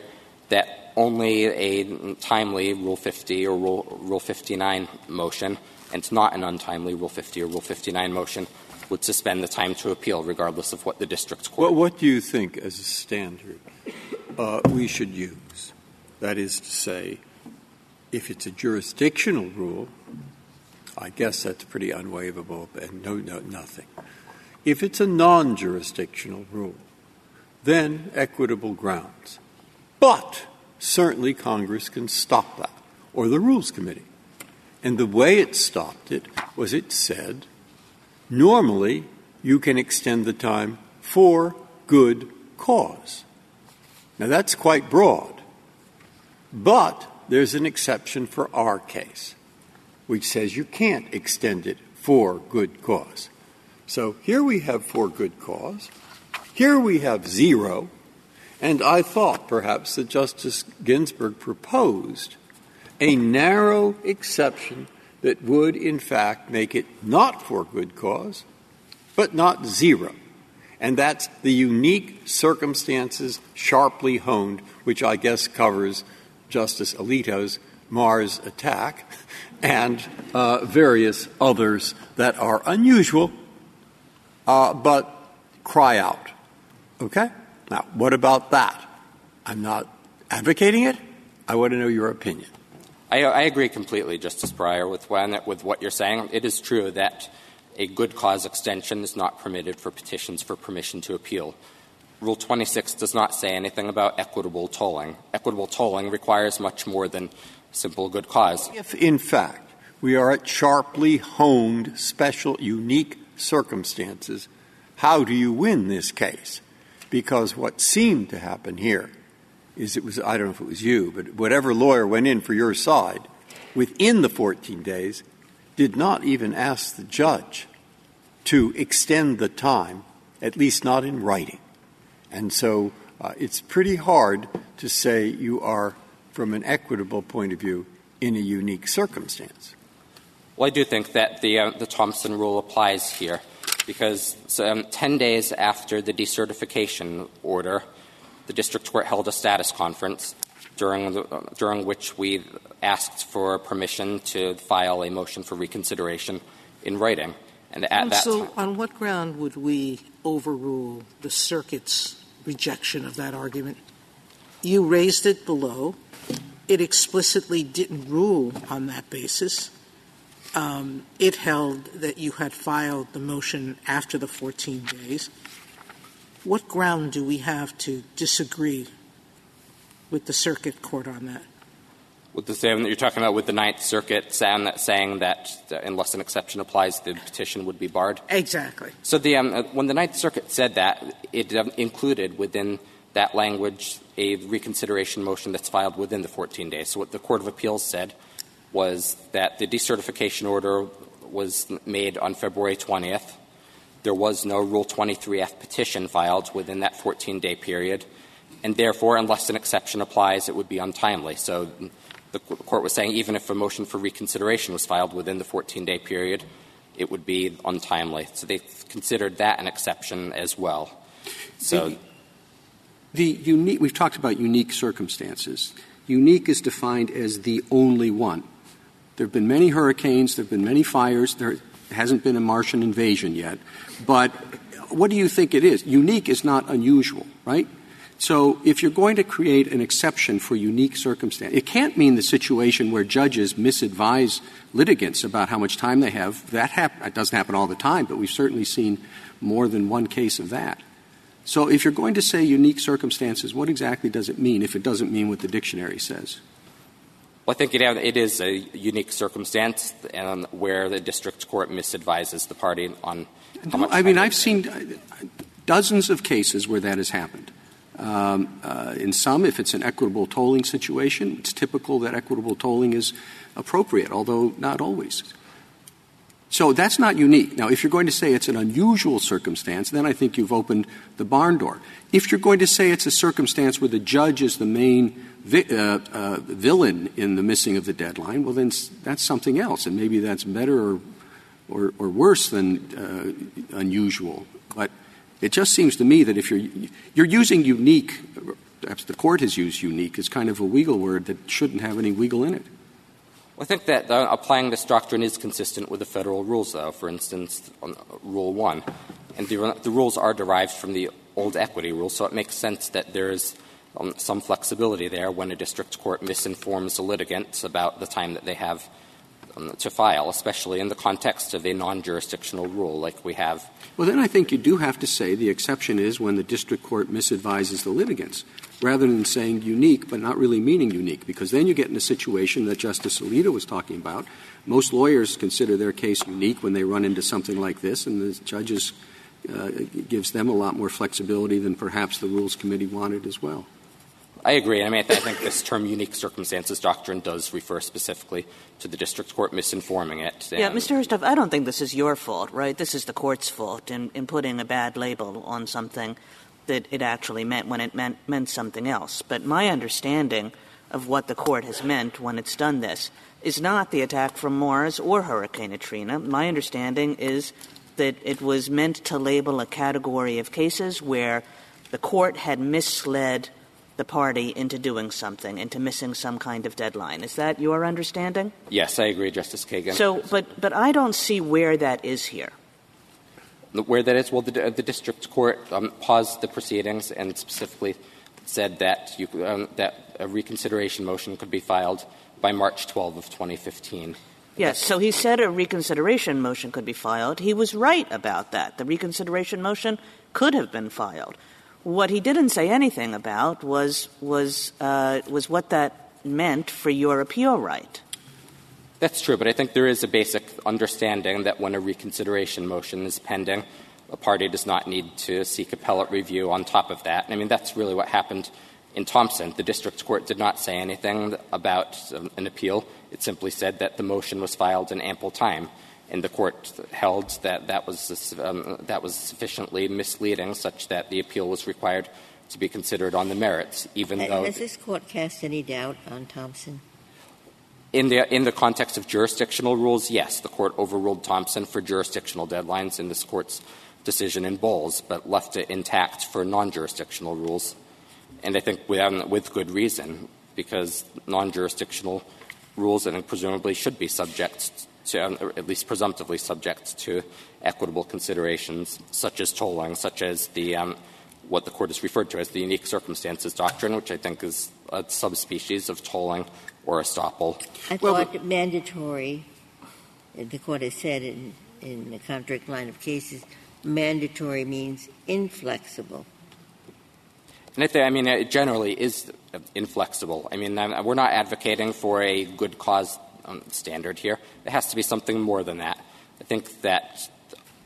that only a timely Rule 50 or Rule, rule 59 motion, and it's not an untimely Rule 50 or Rule 59 motion, would suspend the time to appeal, regardless of what the district court. Well, what do you think, as a standard, uh, we should use? That is to say, if it's a jurisdictional rule, I guess that's pretty unwaivable and no, no, nothing. If it's a non jurisdictional rule, then equitable grounds. But certainly Congress can stop that, or the Rules Committee. And the way it stopped it was it said Normally, you can extend the time for good cause. Now, that's quite broad. But there's an exception for our case, which says you can't extend it for good cause. So here we have for good cause. Here we have zero. And I thought perhaps that Justice Ginsburg proposed a narrow exception that would, in fact, make it not for good cause, but not zero. And that's the unique circumstances sharply honed, which I guess covers Justice Alito's Mars attack and uh, various others that are unusual, uh, but cry out. Okay? Now, what about that? I'm not advocating it. I want to know your opinion. I, I agree completely, Justice Breyer, with, when, with what you're saying. It is true that a good cause extension is not permitted for petitions for permission to appeal. Rule 26 does not say anything about equitable tolling. Equitable tolling requires much more than simple good cause. If, in fact, we are at sharply honed, special, unique circumstances, how do you win this case? Because what seemed to happen here is it was, I don't know if it was you, but whatever lawyer went in for your side within the 14 days did not even ask the judge to extend the time, at least not in writing. And so uh, it's pretty hard to say you are, from an equitable point of view, in a unique circumstance. Well, I do think that the, uh, the Thompson rule applies here because um, 10 days after the decertification order, the district court held a status conference during, the, during which we asked for permission to file a motion for reconsideration in writing. And at and that so, time, on what ground would we overrule the circuit's rejection of that argument? You raised it below. It explicitly didn't rule on that basis. Um, it held that you had filed the motion after the 14 days. What ground do we have to disagree with the circuit court on that? With the same that you're talking about with the Ninth Circuit saying that, saying that unless an exception applies, the petition would be barred? Exactly. So the, um, uh, when the Ninth Circuit said that, it um, included within that language a reconsideration motion that's filed within the 14 days. So what the Court of Appeals said was that the decertification order was made on February 20th. There was no Rule 23F petition filed within that 14-day period, and therefore, unless an exception applies, it would be untimely. So the Court was saying even if a motion for reconsideration was filed within the 14-day period, it would be untimely. So they considered that an exception as well. So the unique we've talked about unique circumstances. Unique is defined as the only one. There have been many hurricanes, there have been many fires, there hasn't been a Martian invasion yet. But what do you think it is? Unique is not unusual, right? So if you're going to create an exception for unique circumstance, it can't mean the situation where judges misadvise litigants about how much time they have. That hap- it doesn't happen all the time, but we've certainly seen more than one case of that. So if you're going to say unique circumstances, what exactly does it mean if it doesn't mean what the dictionary says? Well, I think it, it is a unique circumstance um, where the district court misadvises the party on how much I mean, I've seen dozens of cases where that has happened. Um, uh, in some, if it's an equitable tolling situation, it's typical that equitable tolling is appropriate, although not always. So that's not unique. Now, if you're going to say it's an unusual circumstance, then I think you've opened the barn door. If you're going to say it's a circumstance where the judge is the main vi- uh, uh, villain in the missing of the deadline, well, then that's something else, and maybe that's better or, or, or worse than uh, unusual. But it just seems to me that if you're you're using unique, perhaps the court has used unique as kind of a wiggle word that shouldn't have any wiggle in it. I think that uh, applying this doctrine is consistent with the federal rules, though. For instance, on Rule 1. And the, the rules are derived from the old equity rule, so it makes sense that there is um, some flexibility there when a district court misinforms a litigant about the time that they have um, to file, especially in the context of a non-jurisdictional rule like we have. Well, then I think you do have to say the exception is when the district court misadvises the litigants, rather than saying unique but not really meaning unique, because then you get in a situation that Justice Alito was talking about. Most lawyers consider their case unique when they run into something like this, and the judges uh, gives them a lot more flexibility than perhaps the Rules Committee wanted as well. I agree. I mean, I think this term unique circumstances doctrine does refer specifically to the district court misinforming it. Yeah, Mr. Herstoff, I don't think this is your fault, right? This is the court's fault in, in putting a bad label on something that it actually meant when it meant, meant something else. But my understanding of what the court has meant when it's done this is not the attack from Mars or Hurricane Katrina. My understanding is that it was meant to label a category of cases where the court had misled the party into doing something, into missing some kind of deadline. Is that your understanding? Yes, I agree, Justice Kagan. So, but, but I don't see where that is here. Where that is? Well, the, the district court um, paused the proceedings and specifically said that, you, um, that a reconsideration motion could be filed by March 12 of 2015. Yes, so he said a reconsideration motion could be filed. He was right about that. The reconsideration motion could have been filed. What he didn't say anything about was, was, uh, was what that meant for your appeal right. That's true, but I think there is a basic understanding that when a reconsideration motion is pending, a party does not need to seek appellate review on top of that. And I mean, that's really what happened in Thompson. The district court did not say anything about an appeal. It simply said that the motion was filed in ample time and the court held that that was, um, that was sufficiently misleading such that the appeal was required to be considered on the merits, even though. Has this court cast any doubt on Thompson? In the, in the context of jurisdictional rules, yes, the court overruled Thompson for jurisdictional deadlines in this court's decision in Bowles, but left it intact for non-jurisdictional rules. And I think with, with good reason, because non-jurisdictional rules and presumably should be subject to, at least presumptively subject to equitable considerations such as tolling, such as the um, what the court has referred to as the unique circumstances doctrine, which I think is a subspecies of tolling or estoppel. I thought mandatory, the court has said in, in the Kontrick line of cases, mandatory means inflexible. And I, think, I mean, it generally is inflexible. I mean, we're not advocating for a good cause um, standard here. It has to be something more than that. I think that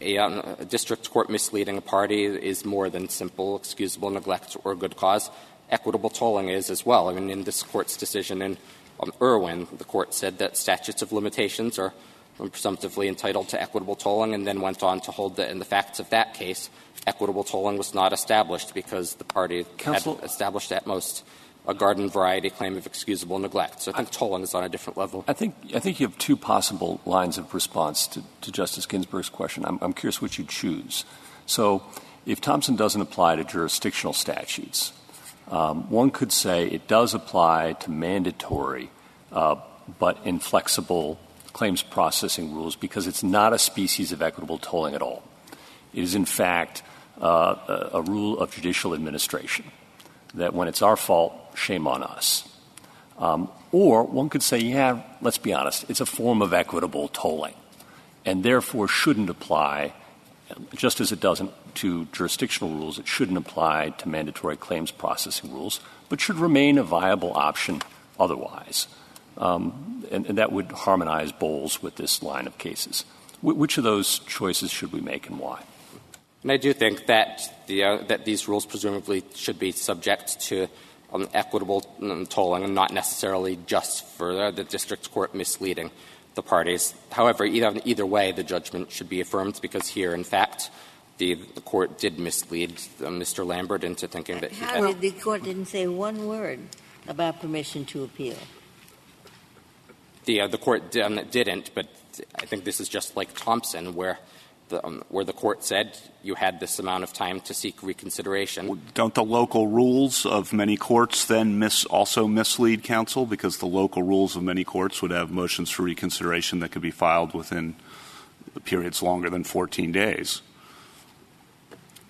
a, um, a, district court misleading a party is more than simple excusable neglect or good cause. Equitable tolling is as well. I mean, in this court's decision in um, Irwin, the court said that statutes of limitations are presumptively entitled to equitable tolling, and then went on to hold that in the facts of that case, equitable tolling was not established because the party had established at most a garden variety claim of excusable neglect. So I think tolling is on a different level. I think, I think you have two possible lines of response to, to Justice Ginsburg's question. I'm, I'm curious which you choose. So if Thompson doesn't apply to jurisdictional statutes, one could say it does apply to mandatory uh, but inflexible claims processing rules because it's not a species of equitable tolling at all. It is, in fact, uh, a, a rule of judicial administration that when it's our fault, shame on us. Um, or one could say, yeah, let's be honest, it's a form of equitable tolling and therefore shouldn't apply, just as it doesn't to jurisdictional rules, it shouldn't apply to mandatory claims processing rules, but should remain a viable option otherwise. Um, and, that would harmonize Bowles with this line of cases. Wh- which of those choices should we make and why? And I do think that, the, uh, that these rules presumably should be subject to equitable um, tolling and not necessarily just for the district court misleading the parties. However, either, either way, the judgment should be affirmed because here, in fact, the, the court did mislead uh, Mr. Lambert into thinking that he How did the court didn't say one word about permission to appeal? The, uh, the court um, didn't, but I think this is just like Thompson, where where the court said you had this amount of time to seek reconsideration. Don't the local rules of many courts then also mislead counsel because the local rules of many courts would have motions for reconsideration that could be filed within periods longer than 14 days?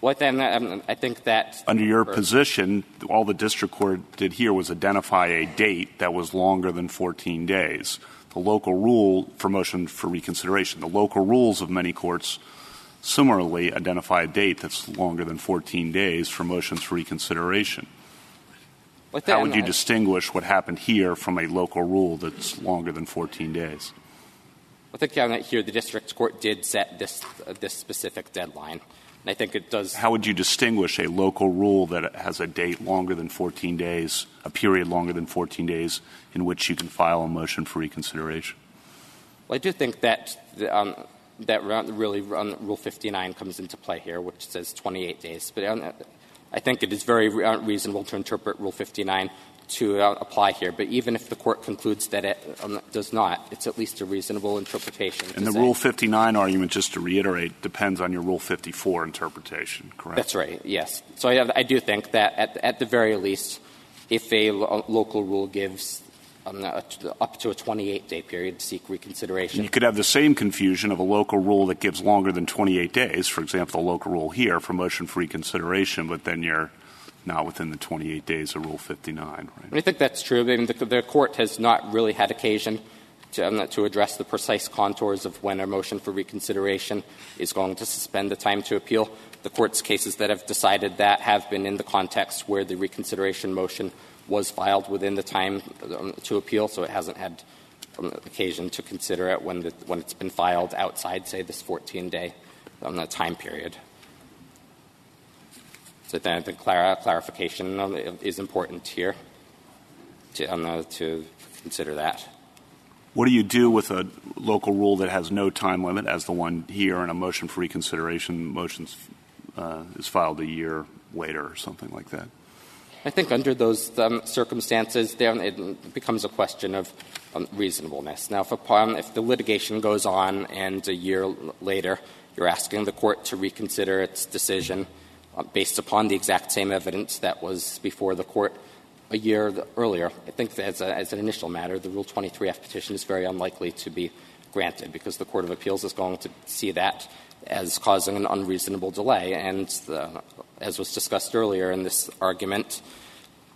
Well, then um, I think that under your position, all the district court did here was identify a date that was longer than 14 days. The local rule for motion for reconsideration, the local rules of many courts similarly identify a date that's longer than 14 days for motions for reconsideration. How would you distinguish what happened here from a local rule that's longer than 14 days? I think um, here the district court did set this, uh, this specific deadline. And I think it does. How would you distinguish a local rule that has a date longer than 14 days, a period longer than 14 days, in which you can file a motion for reconsideration? Well, I do think that the, um, that really um, Rule 59 comes into play here, which says 28 days. But um, I think it is very reasonable to interpret Rule 59 to apply here. But even if the court concludes that it um, does not, it's at least a reasonable interpretation. And the Rule 59 argument, just to reiterate, depends on your Rule 54 interpretation, correct? That's right, yes. So I, I do think that at, at the very least, if a lo- local rule gives um, up to a 28-day period to seek reconsideration. You could have the same confusion of a local rule that gives longer than 28 days, for example, the local rule here for motion for reconsideration, but then you're not within the 28 days of Rule 59. Right? I think that's true. I mean, the, the court has not really had occasion to, um, to address the precise contours of when a motion for reconsideration is going to suspend the time to appeal. The court's cases that have decided that have been in the context where the reconsideration motion was filed within the time um, to appeal, so it hasn't had um, occasion to consider it when, the, when it's been filed outside, say, this 14-day um, time period. So then I think clarification is important here to, to consider that. What do you do with a local rule that has no time limit, as the one here, and a motion for reconsideration motions uh, is filed a year later or something like that? I think under those um, circumstances, it becomes a question of um, reasonableness. Now, if, upon, if the litigation goes on and a year later you're asking the court to reconsider its decision Uh, based upon the exact same evidence that was before the court a year earlier, I think as, a, as an initial matter, the Rule 23F petition is very unlikely to be granted because the Court of Appeals is going to see that as causing an unreasonable delay. And the, as was discussed earlier in this argument,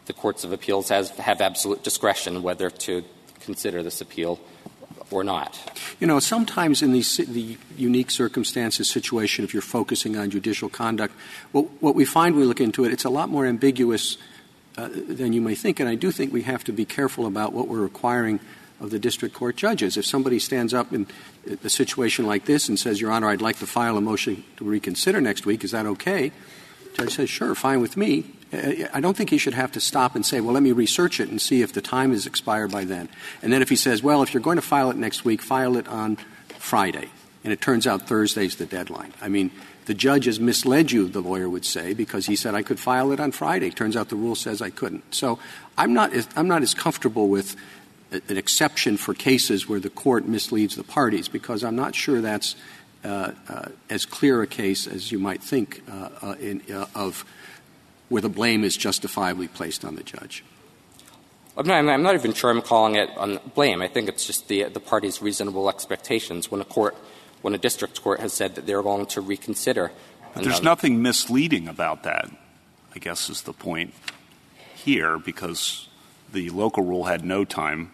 the courts of appeals has, have absolute discretion whether to consider this appeal or not. You know, sometimes in these the unique circumstances situation, if you're focusing on judicial conduct, what, what we find when we look into it, it's a lot more ambiguous uh, than you may think. And I do think we have to be careful about what we're requiring of the district court judges. If somebody stands up in a situation like this and says, Your Honor, I'd like to file a motion to reconsider next week, is that okay? The judge says, Sure, fine with me. I don't think he should have to stop and say, well, let me research it and see if the time has expired by then. And then if he says, well, if you're going to file it next week, file it on Friday, and it turns out Thursday's the deadline. I mean, the judge has misled you, the lawyer would say, because he said I could file it on Friday. Turns out the rule says I couldn't. So I'm not as, I'm not as comfortable with an exception for cases where the court misleads the parties, because I'm not sure that's uh, uh, as clear a case as you might think uh, uh in, uh, of where the blame is justifiably placed on the judge. I'm not, I'm not, even sure I'm calling it on blame. I think it's just the, the party's reasonable expectations. When a court, when a district court has said that they're going to reconsider. But there's nothing misleading about that, I guess is the point here, because the local rule had no time,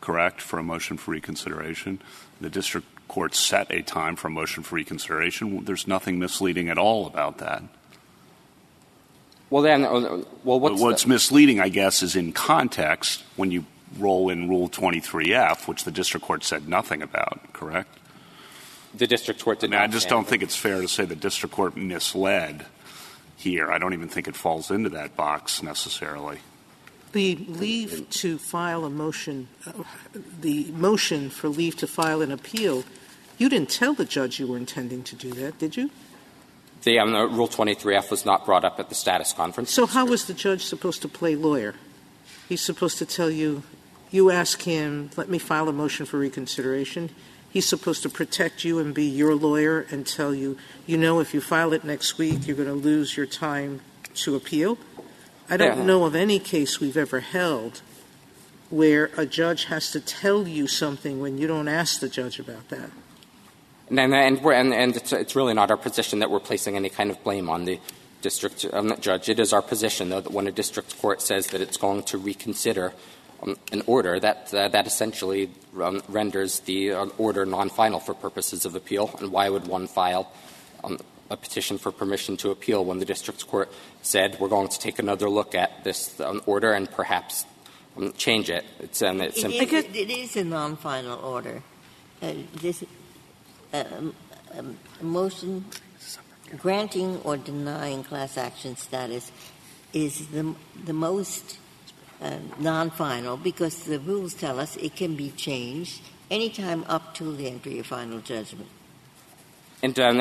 correct, for a motion for reconsideration. The district court set a time for a motion for reconsideration. There's nothing misleading at all about that. Well, then, uh, well, what's, what's the- misleading, I guess, is in context when you roll in Rule 23F, which the district court said nothing about, correct? The district court did I, mean, I just don't think it's fair to say the district court misled here. I don't even think it falls into that box necessarily. The leave to file a motion, uh, the motion for leave to file an appeal, you didn't tell the judge you were intending to do that, did you? The, um, Rule 23F was not brought up at the status conference. So how was the judge supposed to play lawyer? He's supposed to tell you, you ask him, let me file a motion for reconsideration. He's supposed to protect you and be your lawyer and tell you, you know, if you file it next week, you're going to lose your time to appeal. I don't yeah. know of any case we've ever held where a judge has to tell you something when you don't ask the judge about that. And, and, and, and it's, it's, really not our position that we're placing any kind of blame on the district um, judge. It is our position, though, that when a district court says that it's going to reconsider um, an order, that, uh, that essentially um, renders the uh, order non-final for purposes of appeal. And why would one file um, a petition for permission to appeal when the district court said we're going to take another look at this um, order and perhaps um, change it? It's, um, it's it, is, it is a non-final order. Uh, this motion granting or denying class action status is the, the most uh, non-final because the rules tell us it can be changed anytime up to the entry of final judgment. And um,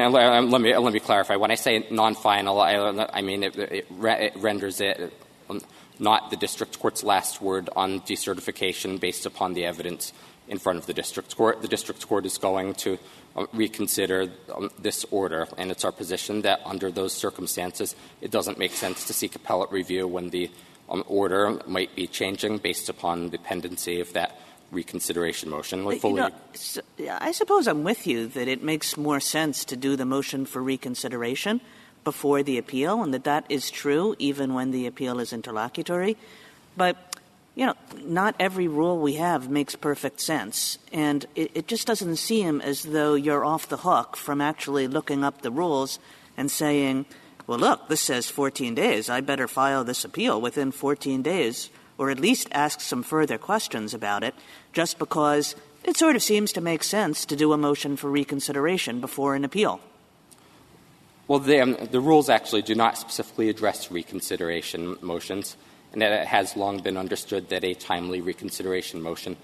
let me let me clarify. When I say non-final, I, I mean it, it, re- it renders it um, not the district court's last word on decertification based upon the evidence in front of the district court. The district court is going to um, reconsider um, this order, and it's our position that under those circumstances, it doesn't make sense to seek appellate review when the um, order might be changing based upon the pendency of that reconsideration motion. We fully you know, I suppose I'm with you that it makes more sense to do the motion for reconsideration before the appeal, and that that is true even when the appeal is interlocutory. But you know, not every rule we have makes perfect sense. And it, it, just doesn't seem as though you're off the hook from actually looking up the rules and saying, well, look, this says 14 days. I better file this appeal within 14 days, or at least ask some further questions about it, just because it sort of seems to make sense to do a motion for reconsideration before an appeal. Well, the, um, the rules actually do not specifically address reconsideration motions and that it has long been understood that a timely reconsideration motion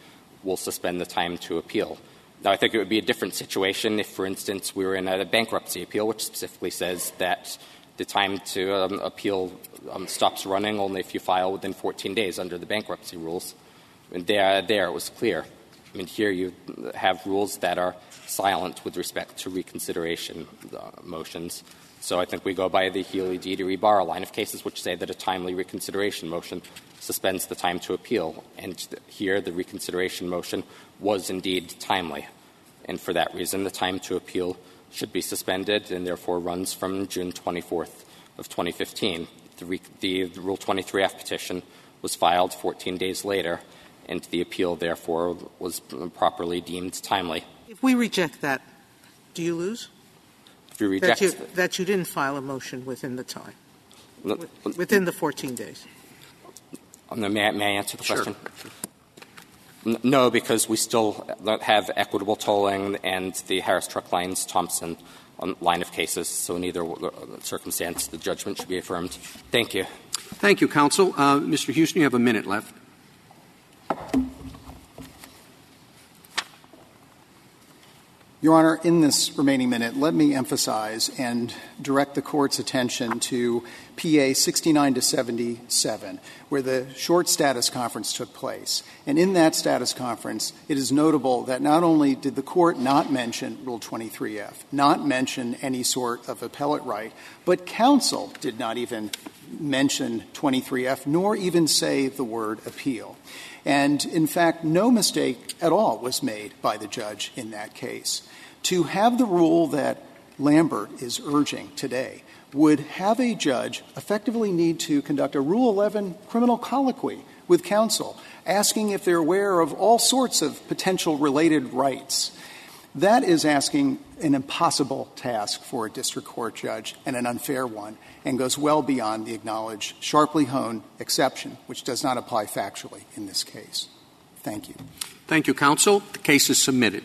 will suspend the time to appeal. Now, I think it would be a different situation if, for instance, we were in a bankruptcy appeal, which specifically says that the time to um, appeal um, stops running only if you file within 14 days under the bankruptcy rules. And there, there it was clear. I mean, here you have rules that are silent with respect to reconsideration uh, motions. So I think we go by the Healy Dieter Ibarra line of cases which say that a timely reconsideration motion suspends the time to appeal. And here the reconsideration motion was indeed timely. And for that reason, the time to appeal should be suspended and therefore runs from June 24th of 2015. The, re- the Rule 23F petition was filed 14 days later, and the appeal therefore was properly deemed timely. If we reject that, do you lose? If you reject that you, that you didn't file a motion within the time, within the 14 days. Um, may, I, may I answer the sure. question? No, because we still have equitable tolling and the Harris Truck Lines Thompson um, line of cases. So in either uh, circumstance, the judgment should be affirmed. Thank you. Thank you, counsel. Uh, Mr. Huston, you have a minute left. Your Honor, in this remaining minute, let me emphasize and direct the Court's attention to PA 69 to 77, where the short status conference took place. And in that status conference, it is notable that not only did the Court not mention Rule 23F, not mention any sort of appellate right, but counsel did not even mention 23F, nor even say the word appeal. And in fact, no mistake at all was made by the judge in that case. To have the rule that Lambert is urging today would have a judge effectively need to conduct a Rule 11 criminal colloquy with counsel, asking if they're aware of all sorts of potential related rights. That is asking an impossible task for a district court judge and an unfair one, and goes well beyond the acknowledged sharply honed exception, which does not apply factually in this case. Thank you. Thank you, counsel. The case is submitted.